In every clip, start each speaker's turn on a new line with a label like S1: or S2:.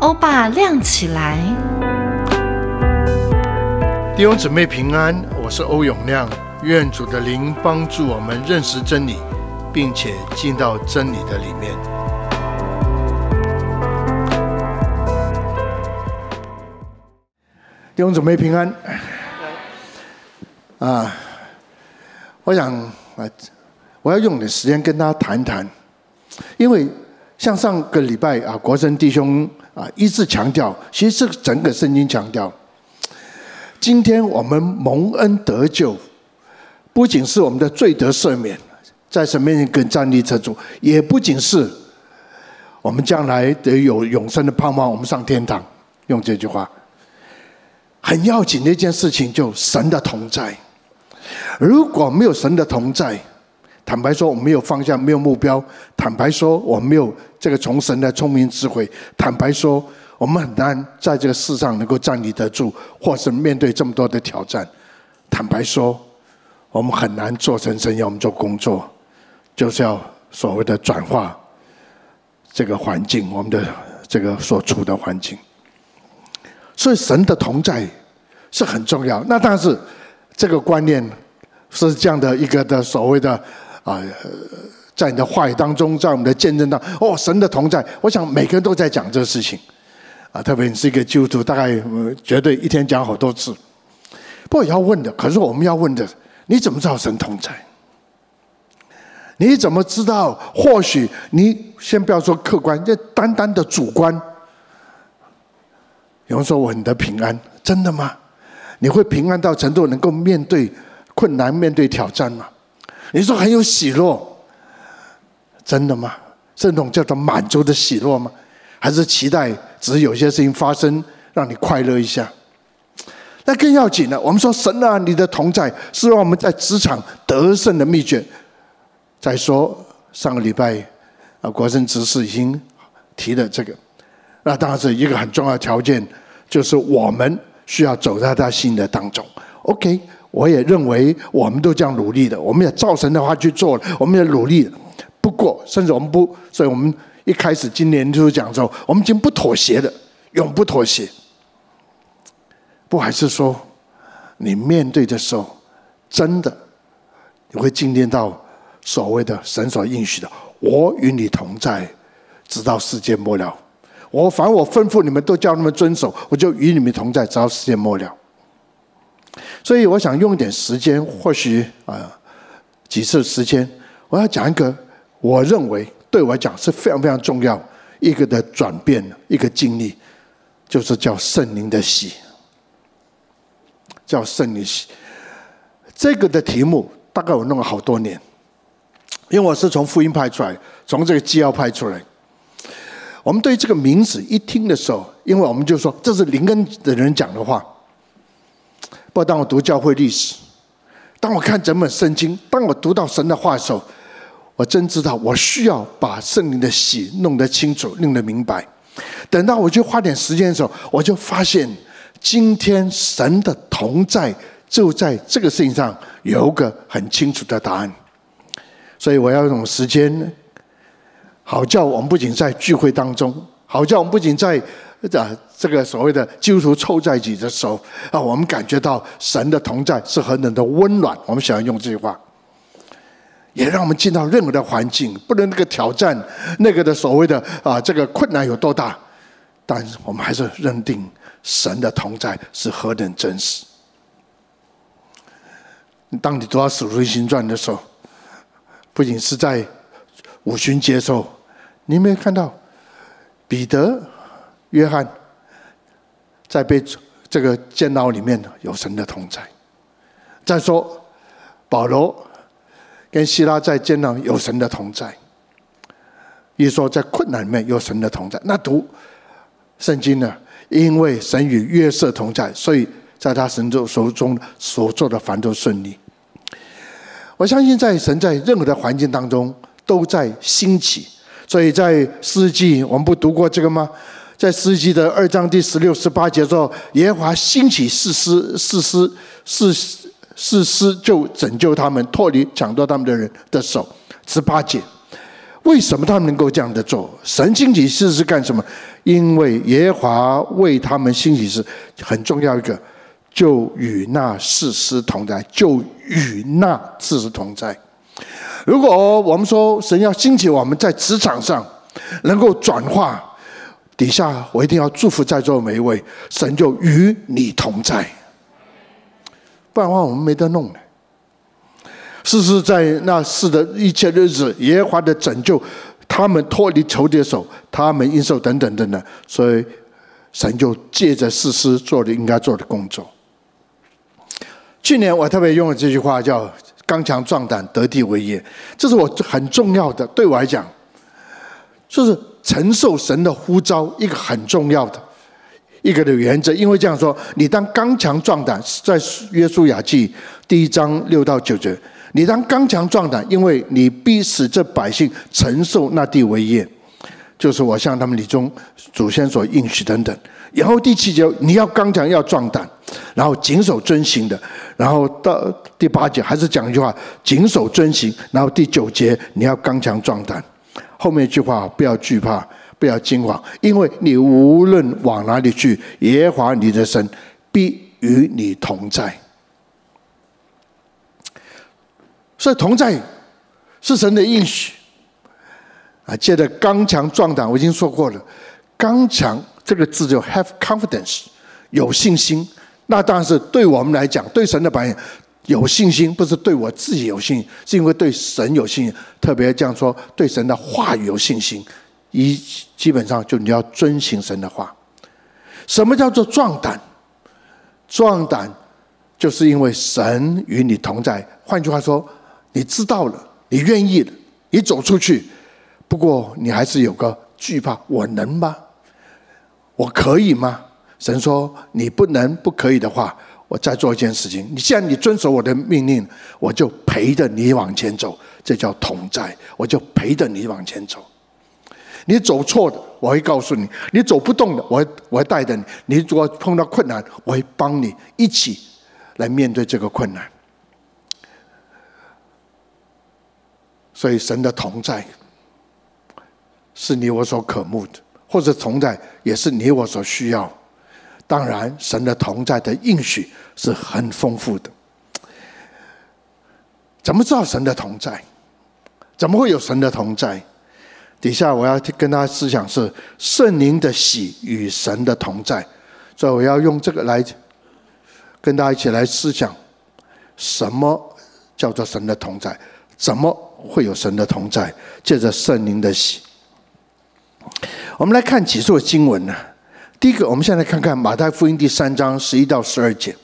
S1: 欧巴亮起来，
S2: 弟兄姊妹平安，我是欧永亮。愿主的灵帮助我们认识真理，并且进到真理的里面。弟兄姊妹平安。啊，我想啊，我要用点时间跟大家谈谈，因为像上个礼拜啊，国珍弟兄。啊，一直强调，其实是整个圣经强调。今天我们蒙恩得救，不仅是我们的罪得赦免，在神面前更站立得住，也不仅是我们将来得有永生的盼望，我们上天堂。用这句话，很要紧的一件事情，就神的同在。如果没有神的同在，坦白说，我们没有方向，没有目标。坦白说，我们没有这个从神的聪明智慧。坦白说，我们很难在这个世上能够站立得住，或是面对这么多的挑战。坦白说，我们很难做成神要我们做工作，就是要所谓的转化这个环境，我们的这个所处的环境。所以，神的同在是很重要。那但是，这个观念是这样的一个的所谓的。啊，在你的话语当中，在我们的见证当中，哦，神的同在，我想每个人都在讲这个事情，啊，特别你是一个基督徒，大概绝对一天讲好多次。不过要问的，可是我们要问的，你怎么知道神同在？你怎么知道？或许你先不要说客观，就单单的主观。有人说我很得平安，真的吗？你会平安到程度能够面对困难、面对挑战吗？你说很有喜乐，真的吗？这种叫做满足的喜乐吗？还是期待只是有些事情发生让你快乐一下？那更要紧了。我们说神啊，你的同在是让我们在职场得胜的秘诀。再说上个礼拜啊，国生执事已经提了这个，那当然是一个很重要的条件，就是我们需要走在他心的当中。OK。我也认为，我们都这样努力的，我们也照神的话去做了，我们也努力。不过，甚至我们不，所以我们一开始今年就是讲说，我们已经不妥协的，永不妥协。不还是说，你面对的时候，真的你会经历到所谓的神所应许的，我与你同在，直到世界末了。我凡我吩咐你们，都叫他们遵守，我就与你们同在，直到世界末了。所以我想用一点时间，或许啊几次时间，我要讲一个我认为对我来讲是非常非常重要一个的转变，一个经历，就是叫圣灵的喜，叫圣灵喜。这个的题目大概我弄了好多年，因为我是从福音派出来，从这个纪要派出来。我们对这个名字一听的时候，因为我们就说这是灵恩的人讲的话。不，当我读教会历史，当我看整本圣经，当我读到神的话的时候，我真知道我需要把圣灵的喜弄得清楚、弄得明白。等到我去花点时间的时候，我就发现，今天神的同在就在这个事情上有个很清楚的答案。所以我要用时间，好叫我们不仅在聚会当中，好叫我们不仅在。这，这个所谓的基督徒凑在一起的时候啊，我们感觉到神的同在是何等的温暖。我们想要用这句话，也让我们进到任何的环境，不论那个挑战、那个的所谓的啊，这个困难有多大，但是我们还是认定神的同在是何等真实。当你读到《使徒行传》的时候，不仅是在五旬节的时候，你有没有看到彼得？约翰在被这个监牢里面有神的同在。再说保罗跟希拉在监牢有神的同在。一说在困难里面有神的同在，那读圣经呢？因为神与约瑟同在，所以在他神手手中所做的凡都顺利。我相信在神在任何的环境当中都在兴起，所以在诗记我们不读过这个吗？在诗记的二章第十六、十八节说：“耶和华兴起士师，士师，士士师就拯救他们，脱离抢夺他们的人的手。”十八节，为什么他们能够这样的做？神兴起士师干什么？因为耶和华为他们兴起士师很重要一个，就与那士师同在，就与那士师同在。如果我们说神要兴起我们在职场上能够转化，底下我一定要祝福在座每一位，神就与你同在。不然的话，我们没得弄了。士师在那世的一切日子，耶和华的拯救，他们脱离仇敌的手，他们应受等等等等。所以神就借着士师做了应该做的工作。去年我特别用了这句话，叫“刚强壮胆，得地为业”，这是我很重要的，对我来讲，就是承受神的呼召一个很重要的。一个的原则，因为这样说，你当刚强壮胆，在约书亚记第一章六到九节，你当刚强壮胆，因为你必使这百姓承受那地为业，就是我向他们立中祖先所应许等等。然后第七节，你要刚强要壮胆，然后谨守遵行的。然后到第八节还是讲一句话，谨守遵行。然后第九节，你要刚强壮胆，后面一句话不要惧怕。不要惊慌，因为你无论往哪里去，耶和华你的神必与你同在。所以同在是神的应许啊。接着刚强壮胆，我已经说过了，刚强这个字就 have confidence，有信心。那当然是对我们来讲，对神的百姓有信心，不是对我自己有信心，是因为对神有信心。特别这样说，对神的话语有信心。一基本上就你要遵行神的话。什么叫做壮胆？壮胆就是因为神与你同在。换句话说，你知道了，你愿意了，你走出去。不过你还是有个惧怕，我能吗？我可以吗？神说你不能、不可以的话，我再做一件事情。你既然你遵守我的命令，我就陪着你往前走。这叫同在，我就陪着你往前走。你走错的，我会告诉你；你走不动的，我我会带着你。你如果碰到困难，我会帮你一起来面对这个困难。所以神的同在是你我所渴慕的，或者同在也是你我所需要。当然，神的同在的应许是很丰富的。怎么知道神的同在？怎么会有神的同在？底下我要跟大家思想是圣灵的喜与神的同在，所以我要用这个来跟大家一起来思想，什么叫做神的同在？怎么会有神的同在？借着圣灵的喜，我们来看几处经文呢？第一个，我们现在看看马太福音第三章十一到十二节，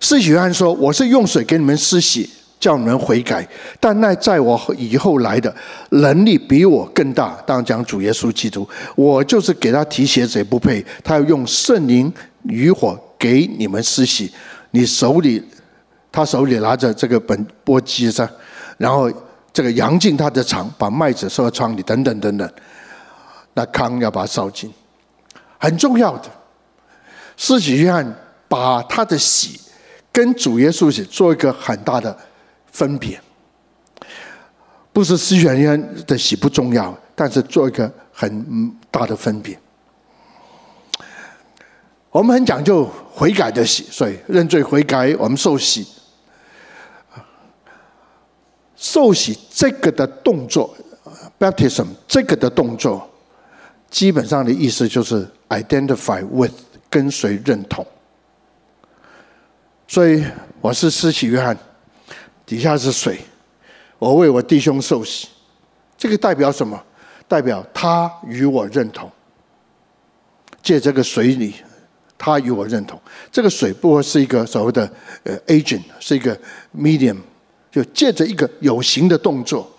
S2: 施洗约翰说：“我是用水给你们施洗。”叫你们悔改，但那在我以后来的能力比我更大。当讲主耶稣基督，我就是给他提鞋子也不配。他要用圣灵与火给你们施洗。你手里，他手里拿着这个本簸箕子，然后这个扬进他的肠，把麦子收到仓里，等等等等。那糠要把它烧尽，很重要的。施洗约翰把他的洗跟主耶稣洗做一个很大的。分别不是施洗约翰的洗不重要，但是做一个很大的分别。我们很讲究悔改的洗，所以认罪悔改，我们受洗。受洗这个的动作，baptism 这个的动作，基本上的意思就是 identify with 跟随认同。所以我是施洗约翰。底下是水，我为我弟兄受洗，这个代表什么？代表他与我认同。借这个水里，他与我认同。这个水不过是一个所谓的呃 agent，是一个 medium，就借着一个有形的动作，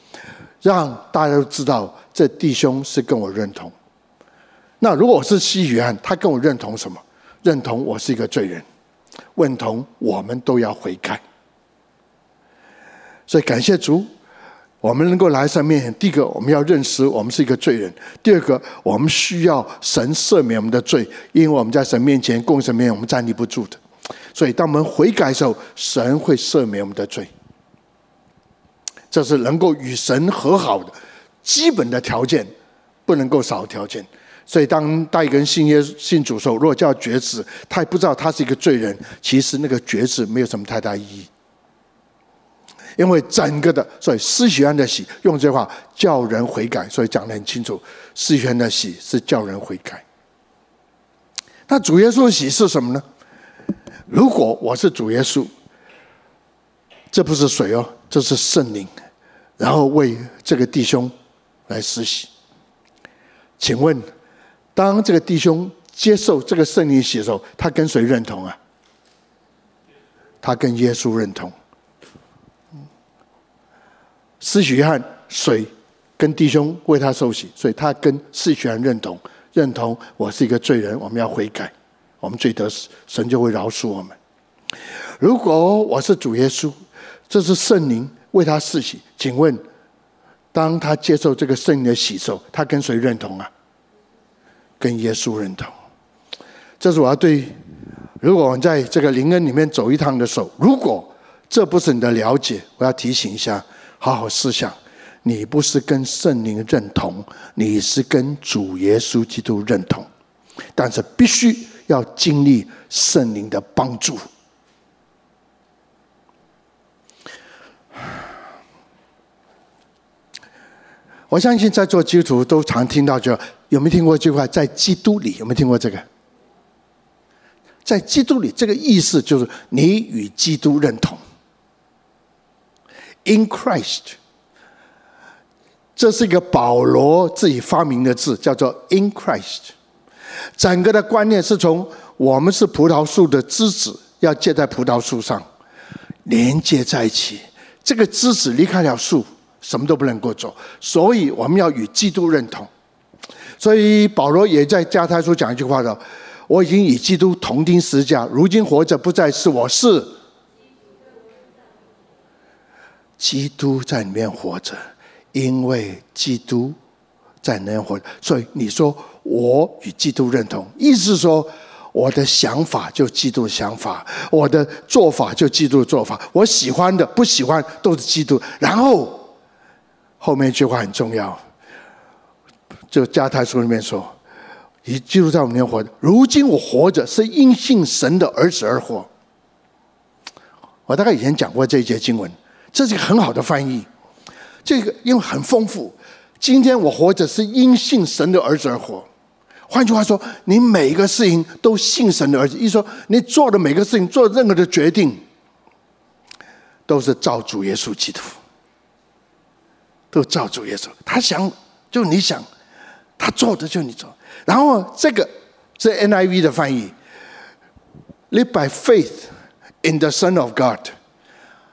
S2: 让大家都知道这弟兄是跟我认同。那如果我是西约翰，他跟我认同什么？认同我是一个罪人，认同我们都要悔改。所以感谢主，我们能够来神面前。第一个，我们要认识我们是一个罪人；第二个，我们需要神赦免我们的罪，因为我们在神面前、供神面前，我们站立不住的。所以，当我们悔改的时候，神会赦免我们的罪。这是能够与神和好的基本的条件，不能够少条件。所以，当带一个人信耶信主的时候，如果叫绝子，他也不知道他是一个罪人，其实那个绝子没有什么太大意义。因为整个的，所以施洗约翰的洗用这句话叫人悔改，所以讲得很清楚，施洗约翰的洗是叫人悔改。那主耶稣的洗是什么呢？如果我是主耶稣，这不是水哦，这是圣灵，然后为这个弟兄来施洗。请问，当这个弟兄接受这个圣灵洗的时候，他跟谁认同啊？他跟耶稣认同。施洗约翰水跟弟兄为他受洗，所以他跟施洗约翰认同，认同我是一个罪人，我们要悔改，我们罪得神就会饶恕我们。如果我是主耶稣，这是圣灵为他施洗，请问，当他接受这个圣灵的洗受，他跟谁认同啊？跟耶稣认同。这是我要对，如果我们在这个灵恩里面走一趟的时候，如果这不是你的了解，我要提醒一下。好好思想，你不是跟圣灵认同，你是跟主耶稣基督认同，但是必须要经历圣灵的帮助。我相信在座基督徒都常听到，就有没有听过这句话？在基督里有没有听过这个？在基督里，这个意思就是你与基督认同。In Christ，这是一个保罗自己发明的字，叫做 In Christ。整个的观念是从我们是葡萄树的枝子，要结在葡萄树上，连接在一起。这个枝子离开了树，什么都不能够做。所以我们要与基督认同。所以保罗也在加太书讲一句话的：我已经与基督同钉十字架，如今活着不再是我，是。基督在里面活着，因为基督在里面活着，所以你说我与基督认同，意思是说我的想法就基督的想法，我的做法就基督的做法，我喜欢的不喜欢都是基督。然后后面一句话很重要，就加太书里面说，以基督在我里面活着，如今我活着是因信神的儿子而活。我大概以前讲过这一节经文。这是一个很好的翻译，这个因为很丰富。今天我活着是因信神的儿子而活。换句话说，你每一个事情都信神的儿子。意思说，你做的每个事情，做任何的决定，都是照主耶稣基督，都照主耶稣。他想就你想，他做的就你做。然后这个是 NIV 的翻译，Live by faith in the Son of God。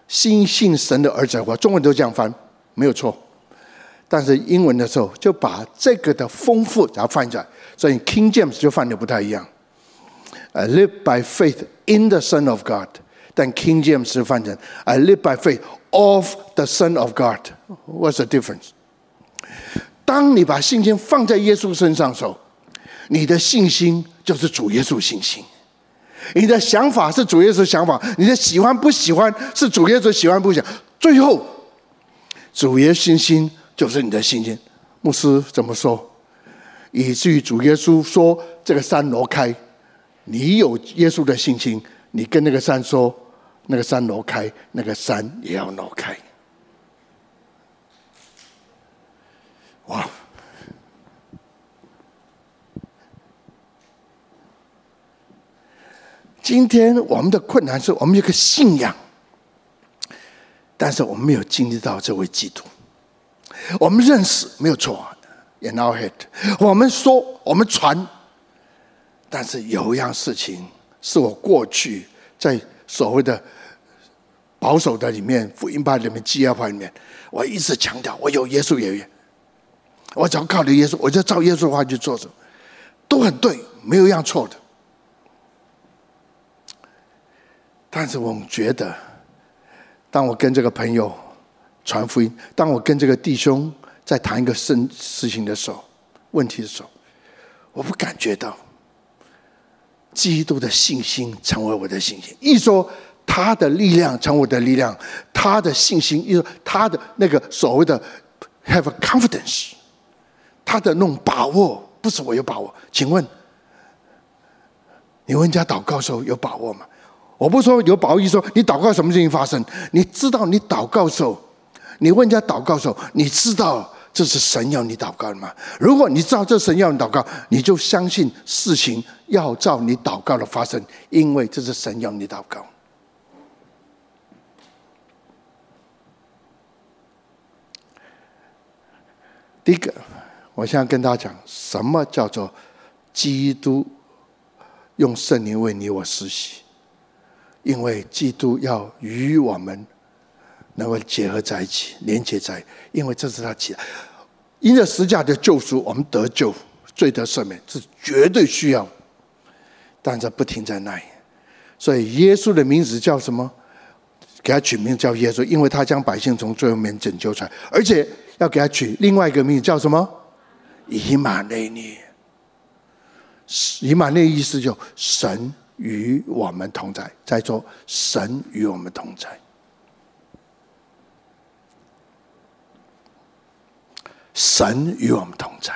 S2: 信信神的儿子话，中文都这样翻，没有错。但是英文的时候就把这个的丰富然后翻出来，所以 King James 就翻的不太一样。I live by faith in the Son of God，但 King James 就翻成 I live by faith of the Son of God。What's the difference？当你把信心放在耶稣身上的时候，你的信心就是主耶稣信心。你的想法是主耶稣想法，你的喜欢不喜欢是主耶稣喜欢不喜欢。最后，主耶稣信心就是你的信心。牧师怎么说？以至于主耶稣说：“这个山挪开。”你有耶稣的信心，你跟那个山说：“那个山挪开，那个山也要挪开。”哇！今天我们的困难是我们有个信仰，但是我们没有经历到这位基督。我们认识没有错，in our head。我们说我们传，但是有一样事情是我过去在所谓的保守的里面、福音派里面、基要派里面，我一直强调我有耶稣有约，我只要靠着耶稣，我就照耶稣的话去做什么，都很对，没有一样错的。但是我们觉得，当我跟这个朋友传福音，当我跟这个弟兄在谈一个事事情的时候，问题的时候，我不感觉到基督的信心成为我的信心。一说他的力量成为我的力量，他的信心，一说他的那个所谓的 have confidence，他的那种把握，不是我有把握。请问，你问人家祷告的时候有把握吗？我不说有把握，说你祷告什么事情发生？你知道你祷告的时候，你问人家祷告的时候，你知道这是神要你祷告的吗？如果你知道这神要你祷告，你就相信事情要照你祷告的发生，因为这是神要你祷告。第一个，我现在跟大家讲，什么叫做基督用圣灵为你我施洗？因为基督要与我们能够结合在一起，连接在一起，因为这是他起，因着十架的救赎，我们得救，罪得赦免，是绝对需要。但这不停在那里，所以耶稣的名字叫什么？给他取名叫耶稣，因为他将百姓从罪恶面拯救出来，而且要给他取另外一个名字叫什么？以马内利。以马内意思就神。与我们同在，在说神与我们同在，神与我们同在。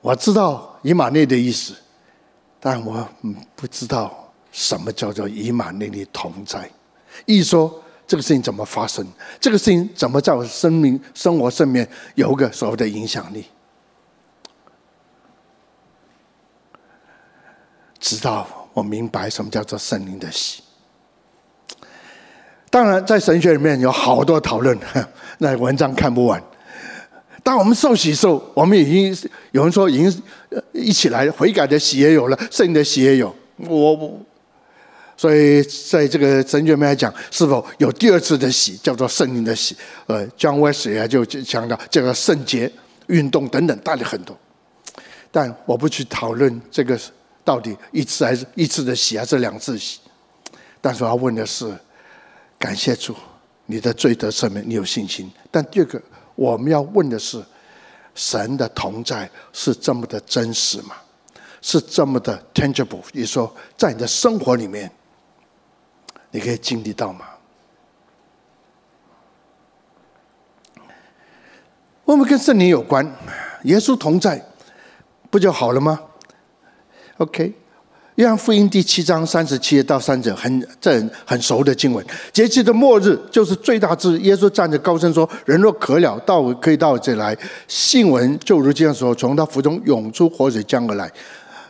S2: 我知道以马内的意思，但我不知道什么叫做以马内利同在。一说这个事情怎么发生，这个事情怎么在我生命生活上面有个所谓的影响力。直到我明白什么叫做圣灵的喜。当然，在神学里面有好多讨论，那文章看不完。当我们受洗的时候，我们已经有人说已经一起来悔改的洗也有了，圣灵的洗也有。我所以在这个神学里面来讲，是否有第二次的洗，叫做圣灵的洗？呃，John Wesley 就强调这个圣洁运动等等，带了很多。但我不去讨论这个。到底一次还是一次的洗，还是两次洗？但是我要问的是，感谢主，你的罪得赦免，你有信心。但第二个，我们要问的是，神的同在是这么的真实吗？是这么的 tangible？也就是说，在你的生活里面，你可以经历到吗？我们跟圣灵有关，耶稣同在，不就好了吗？OK，约翰福音第七章三十七到三十，很这很，熟的经文。节期的末日就是最大之日。耶稣站着高声说：“人若渴了，到可以到这来。信闻就如这样说，从他腹中涌出活水江而来。”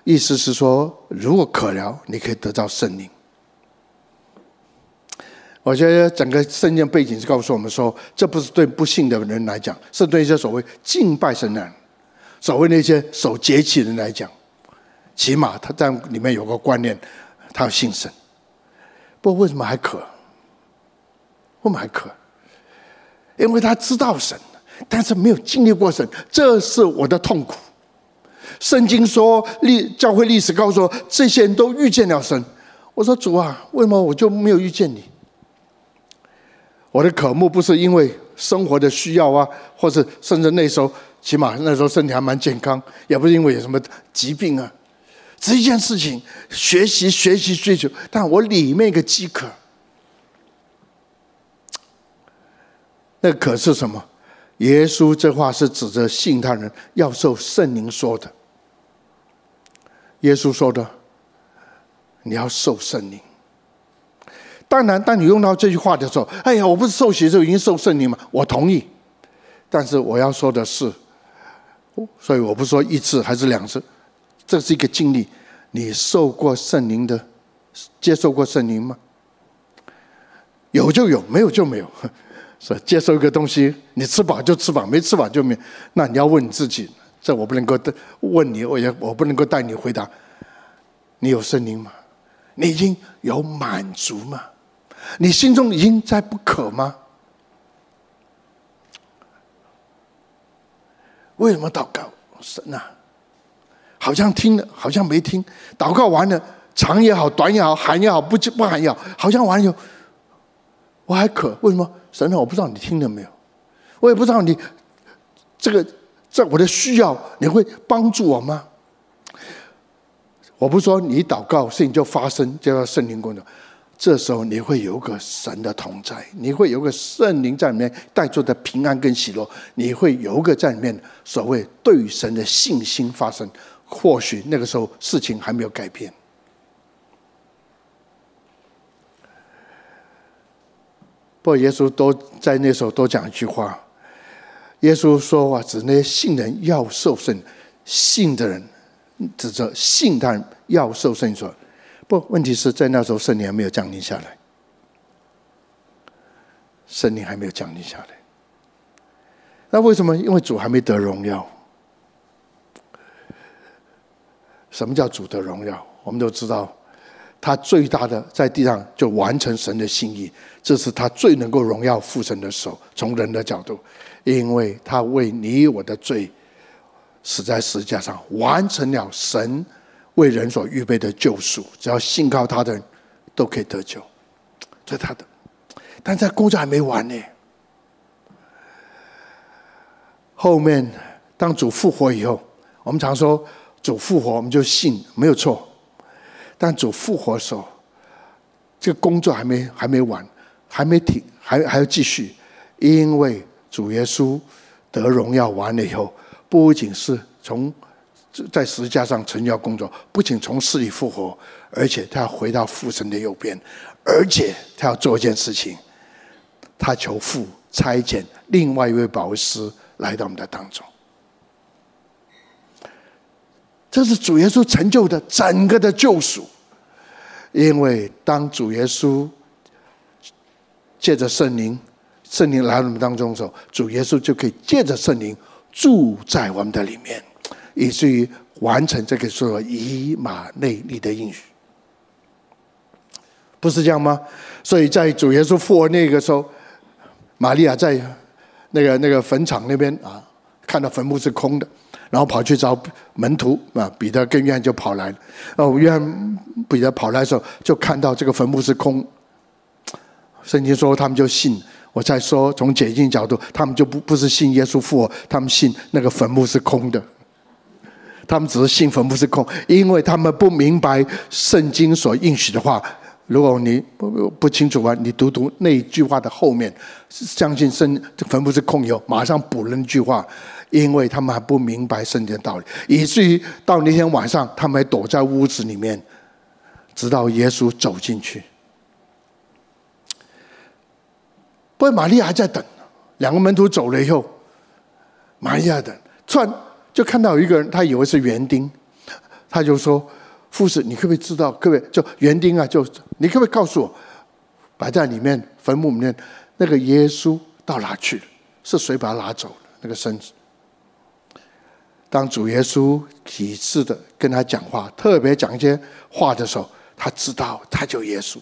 S2: 意思是说，如果渴了，你可以得到圣灵。我觉得整个圣经背景是告诉我们说，这不是对不信的人来讲，是对一些所谓敬拜神的人，所谓那些守节气的人来讲。起码他在里面有个观念，他要信神。不过为什么还渴？为什么还渴？因为他知道神，但是没有经历过神，这是我的痛苦。圣经说历教会历史告诉我，这些人都遇见了神。我说主啊，为什么我就没有遇见你？我的渴慕不是因为生活的需要啊，或是甚至那时候起码那时候身体还蛮健康，也不是因为有什么疾病啊。这一件事情，学习、学习、追求，但我里面一个饥渴，那渴是什么？耶稣这话是指着信他人要受圣灵说的。耶稣说的，你要受圣灵。当然，当你用到这句话的时候，哎呀，我不是受洗的时候已经受圣灵吗？我同意，但是我要说的是，所以我不说一次还是两次。这是一个经历，你受过圣灵的，接受过圣灵吗？有就有，没有就没有。是接受一个东西，你吃饱就吃饱，没吃饱就没。那你要问你自己，这我不能够问你，我也我不能够带你回答。你有圣灵吗？你已经有满足吗？你心中已经在不渴吗？为什么祷告？神啊！好像听了，好像没听。祷告完了，长也好，短也好，喊也好，不不喊也好，好像完了，我还渴。为什么？神啊，我不知道你听了没有，我也不知道你这个在我的需要，你会帮助我吗？我不说你祷告事情就发生，就要圣灵工作。这时候你会有个神的同在，你会有个圣灵在里面带出的平安跟喜乐，你会有个在里面所谓对神的信心发生。或许那个时候事情还没有改变。不过耶稣都在那时候都讲一句话，耶稣说话，指那些信人要受圣，信的人指着信他人要受圣所。不，问题是在那时候圣灵还没有降临下来，圣灵还没有降临下来。那为什么？因为主还没得荣耀。什么叫主的荣耀？我们都知道，他最大的在地上就完成神的心意，这是他最能够荣耀父神的时候。从人的角度，因为他为你我的罪死在十字架上，完成了神。为人所预备的救赎，只要信靠他的人，都可以得救。这是他的，但在工作还没完呢。后面当主复活以后，我们常说主复活，我们就信，没有错。但主复活的时候，这个工作还没还没完，还没停，还还要继续，因为主耶稣得荣耀完了以后，不仅是从。在十字架上成就工作，不仅从死里复活，而且他要回到父神的右边，而且他要做一件事情，他求父差遣另外一位保惠师来到我们的当中。这是主耶稣成就的整个的救赎，因为当主耶稣借着圣灵，圣灵来到我们当中的时候，主耶稣就可以借着圣灵住在我们的里面。以至于完成这个说以马内利的应许，不是这样吗？所以在主耶稣复活那个时候，玛利亚在那个那个坟场那边啊，看到坟墓是空的，然后跑去找门徒啊，彼得跟约翰就跑来了哦，约翰彼得跑来的时候，就看到这个坟墓是空。圣经说他们就信。我再说从解经角度，他们就不不是信耶稣复活，他们信那个坟墓是空的。他们只是信坟墓是空，因为他们不明白圣经所应许的话。如果你不不清楚啊，你读读那一句话的后面，相信圣坟墓是空以后，马上补了那句话，因为他们还不明白圣经的道理，以至于到那天晚上，他们还躲在屋子里面，直到耶稣走进去。不过玛利亚还在等，两个门徒走了以后，玛利亚等，突然。就看到有一个人，他以为是园丁，他就说：“护士，你可不可以知道？各位，就园丁啊，就你可不可以告诉我，摆在里面坟墓里面那个耶稣到哪去了？是谁把他拿走了？那个身子？”当主耶稣几次的跟他讲话，特别讲一些话的时候，他知道他就耶稣。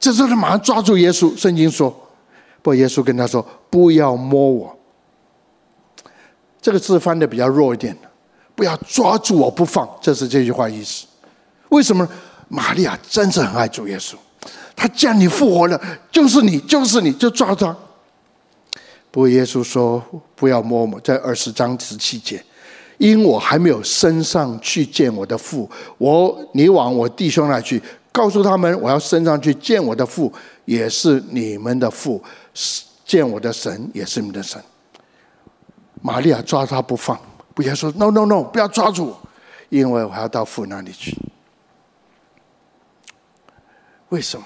S2: 这时候他马上抓住耶稣。圣经说：“不耶稣跟他说，不要摸我。”这个字翻的比较弱一点，不要抓住我不放，这是这句话意思。为什么？玛利亚真是很爱主耶稣，他既然你复活了，就是你，就是你，就抓他。不过耶稣说不要摸摸，在二十章十七节，因我还没有升上去见我的父，我你往我弟兄那去，告诉他们我要升上去见我的父，也是你们的父，见我的神也是你们的神。玛利亚抓他不放，不要说 “no no no”，不要抓住我，因为我还要到父那里去。为什么？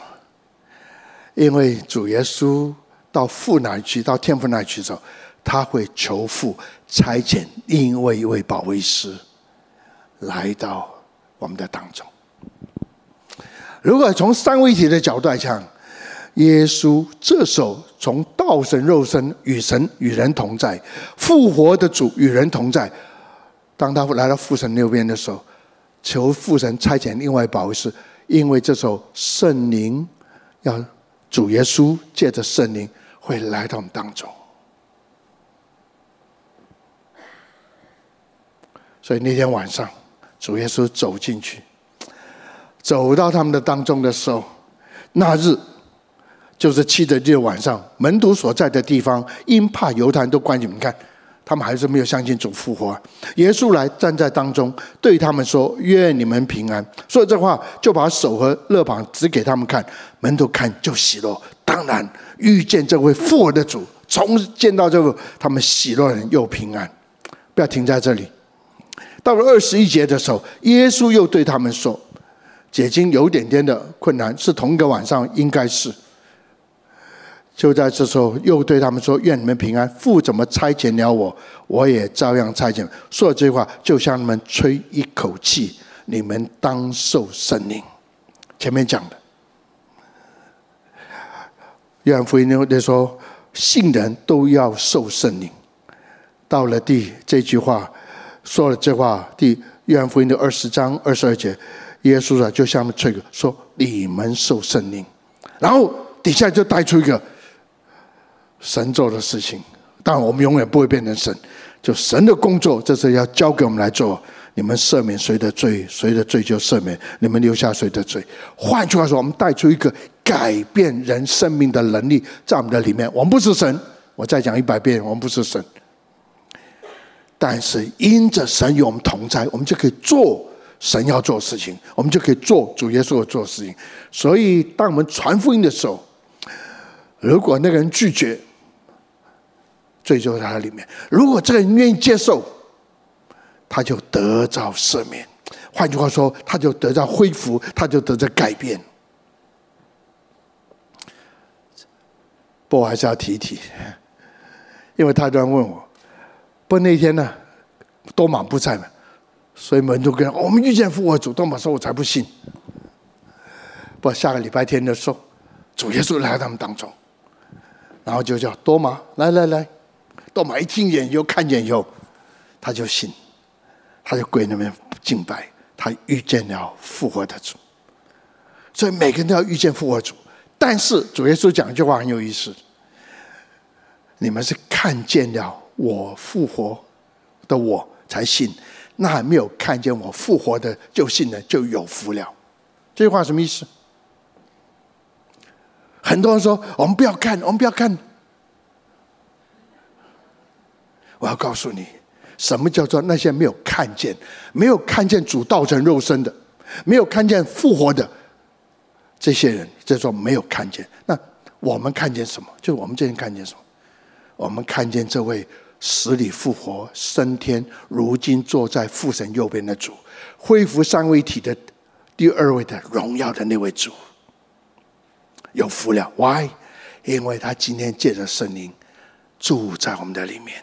S2: 因为主耶稣到父那里去，到天父那里去的时候，他会求父差遣另外一位保惠师来到我们的当中。如果从三位一体的角度来讲，耶稣这首从道神肉身，与神与人同在，复活的主与人同在。当他来到父神那边的时候，求父神差遣另外保惠师，因为这首圣灵要主耶稣借着圣灵会来到我们当中。所以那天晚上，主耶稣走进去，走到他们的当中的时候，那日。就是七的日晚上，门徒所在的地方，因怕犹太人都关起门，你看，他们还是没有相信主复活。耶稣来站在当中，对他们说：“愿你们平安。”说这话，就把手和肋膀指给他们看，门徒看就喜乐。当然，遇见这位复活的主，从见到这个，他们喜乐人又平安。不要停在这里。到了二十一节的时候，耶稣又对他们说：“解经有点点的困难，是同一个晚上，应该是。”就在这时候，又对他们说：“愿你们平安。父怎么差遣了我，我也照样差遣。”说了这句话，就向你们吹一口气：“你们当受圣灵。”前面讲的，约翰福音里说：“信人都要受圣灵。”到了第这句话，说了这话，第约翰福音的二十章二十二节，耶稣啊，就向他们吹个说：“你们受圣灵。”然后底下就带出一个。神做的事情，但我们永远不会变成神。就神的工作，这是要交给我们来做。你们赦免谁的罪，谁的罪就赦免；你们留下谁的罪。换句话说，我们带出一个改变人生命的能力在我们的里面。我们不是神，我再讲一百遍，我们不是神。但是因着神与我们同在，我们就可以做神要做的事情，我们就可以做主耶稣要做的事情。所以，当我们传福音的时候，如果那个人拒绝，罪就在他里面。如果这个人愿意接受，他就得到赦免。换句话说，他就得到恢复，他就得着改变。不我还是要提一提，因为他突然问我，不那天呢，多马不在嘛，所以门徒跟我们遇见复活主，多马说：“我才不信。”不，下个礼拜天的时候，主耶稣来他们当中，然后就叫多马来来来。多马一听见以后，看见以后，他就信，他就跪那边敬拜，他遇见了复活的主。所以每个人都要遇见复活主。但是主耶稣讲一句话很有意思：你们是看见了我复活的我才信，那还没有看见我复活的就信了就有福了。这句话什么意思？很多人说我们不要看，我们不要看。我要告诉你，什么叫做那些没有看见、没有看见主道成肉身的、没有看见复活的这些人，叫做没有看见。那我们看见什么？就是我们这边看见什么？我们看见这位死里复活、升天、如今坐在父神右边的主，恢复三位一体的第二位的荣耀的那位主，有福了。Why？因为他今天借着圣灵住在我们的里面。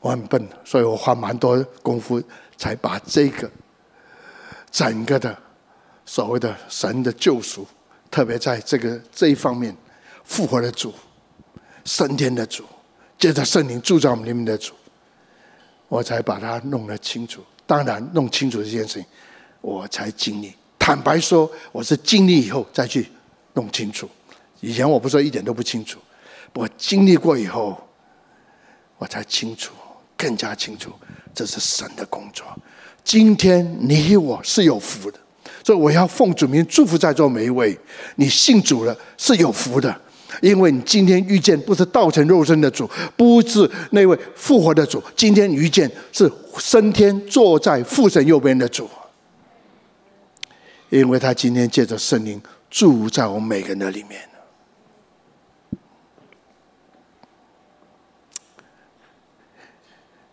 S2: 我很笨，所以我花蛮多功夫才把这个整个的所谓的神的救赎，特别在这个这一方面复活的主、升天的主，接着圣灵住在我们里面的主，我才把它弄得清楚。当然，弄清楚这件事情，我才经历。坦白说，我是经历以后再去弄清楚。以前我不说一点都不清楚，我经历过以后，我才清楚。更加清楚，这是神的工作。今天你我是有福的，所以我要奉主名祝福在座每一位。你信主了是有福的，因为你今天遇见不是道成肉身的主，不是那位复活的主，今天遇见是升天坐在父神右边的主，因为他今天借着圣灵住在我们每个人的里面。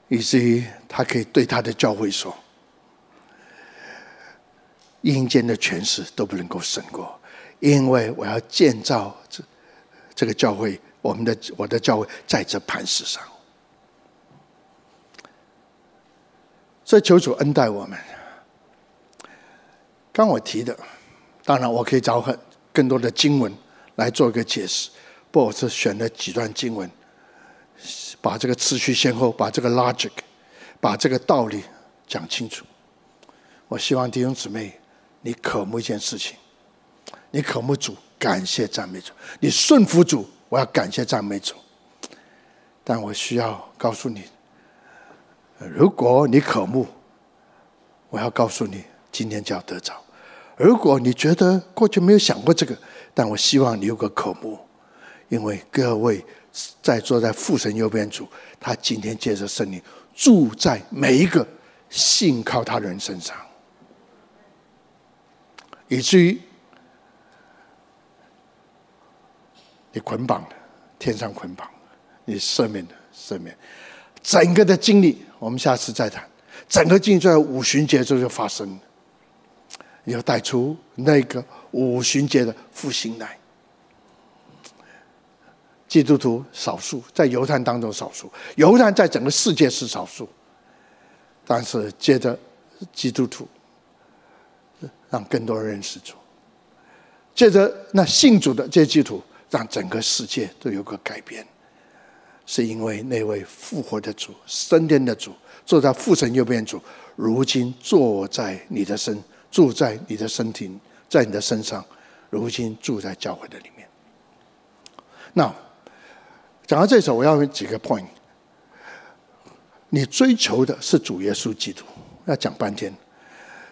S2: 以至于他可以对他的教会说：“阴间的权势都不能够胜过，因为我要建造这这个教会，我们的我的教会在这磐石上。所以求主恩待我们。刚我提的，当然我可以找很更多的经文来做一个解释，不过我是选了几段经文。”把这个次序先后，把这个 logic，把这个道理讲清楚。我希望弟兄姊妹，你渴慕一件事情，你渴慕主，感谢赞美主，你顺服主，我要感谢赞美主。但我需要告诉你，如果你渴慕，我要告诉你，今天就要得着；如果你觉得过去没有想过这个，但我希望你有个渴慕，因为各位在坐在父神右边主，他今天借着圣灵住在每一个信靠他人身上，以至于你捆绑的天上捆绑，你赦免的赦免，整个的经历，我们下次再谈。整个经历在五旬节之后就发生了。要带出那个五旬节的复兴来。基督徒少数，在犹太当中少数，犹太在整个世界是少数，但是接着基督徒，让更多人认识主，接着那信主的这些基督徒，让整个世界都有个改变，是因为那位复活的主、升天的主，坐在父神右边主，如今坐在你的身。住在你的身体，在你的身上，如今住在教会的里面。那讲到这首，我要有几个 point。你追求的是主耶稣基督，要讲半天。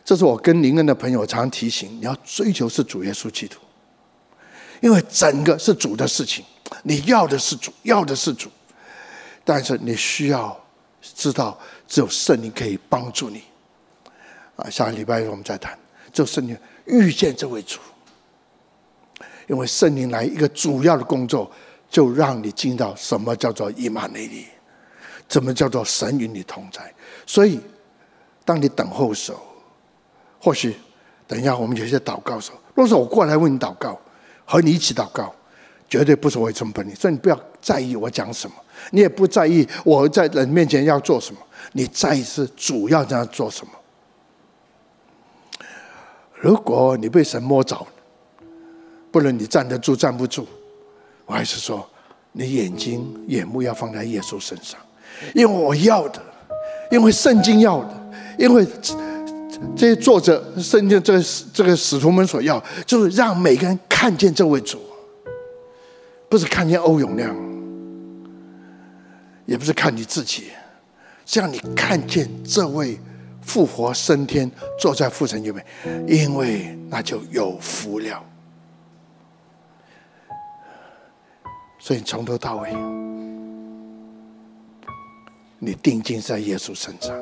S2: 这是我跟灵恩的朋友常提醒：你要追求是主耶稣基督，因为整个是主的事情，你要的是主，要的是主。但是你需要知道，只有圣灵可以帮助你。啊，下个礼拜我们再谈。就圣灵遇见这位主，因为圣灵来一个主要的工作，就让你听到什么叫做以马内利，怎么叫做神与你同在。所以，当你等候的时候，或许等一下我们有些祷告的时候，若是我过来为你祷告，和你一起祷告，绝对不是为成本你。所以你不要在意我讲什么，你也不在意我在人面前要做什么，你在意是主要这样做什么。如果你被神摸着，不论你站得住站不住，我还是说，你眼睛眼目要放在耶稣身上，因为我要的，因为圣经要的，因为这些作者圣经这个这个使徒们所要，就是让每个人看见这位主，不是看见欧永亮，也不是看你自己，是让你看见这位。复活升天，坐在父神右边，因为那就有福了。所以从头到尾，你定睛在耶稣身上。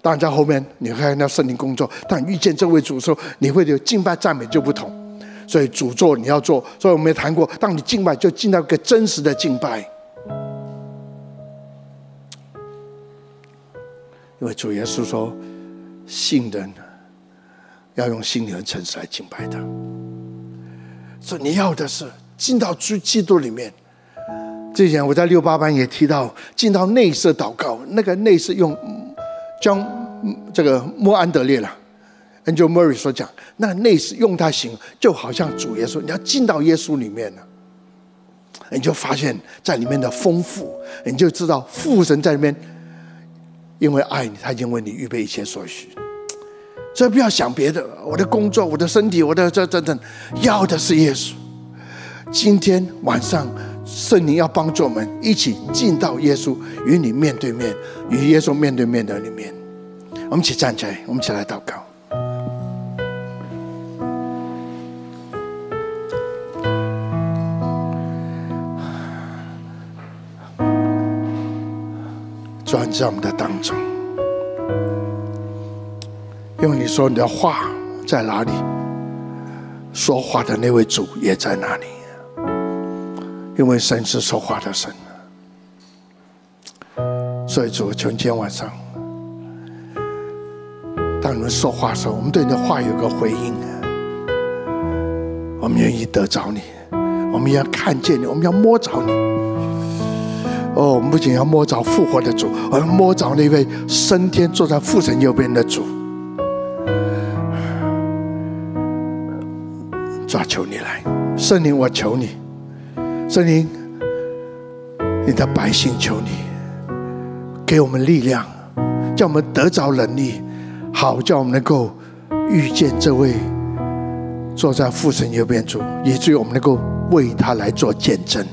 S2: 当然在后面，你会看到圣灵工作，但遇见这位主的时候，你会有敬拜赞美就不同。所以主做你要做，所以我们也谈过，当你敬拜，就进到一个真实的敬拜。因为主耶稣说：“信人要用心灵和诚实来敬拜他。”所以你要的是进到主基督里面。之前我在六八班也提到，进到内室祷告，那个内室用将这个莫安德烈了，Angel Murray 所讲，那内室用它行，就好像主耶稣，你要进到耶稣里面了，你就发现在里面的丰富，你就知道父神在里面。因为爱你，他已经为你预备一切所需，所以不要想别的。我的工作，我的身体，我的这这等，要的是耶稣。今天晚上，圣灵要帮助我们一起进到耶稣与你面对面，与耶稣面对面的里面。我们一起站起来，我们一起来祷告。转在我们的当中，因为你说你的话在哪里，说话的那位主也在哪里。因为神是说话的神，所以主，求今天晚上，当你们说话的时候，我们对你的话有个回应。我们愿意得着你，我们要看见你，我们要摸着你。哦，我们不仅要摸着复活的主，而摸着那位升天坐在父神右边的主。主啊，求你来，圣灵，我求你，圣灵，你的百姓求你，给我们力量，叫我们得着能力，好叫我们能够遇见这位坐在父神右边主，以至于我们能够为他来做见证。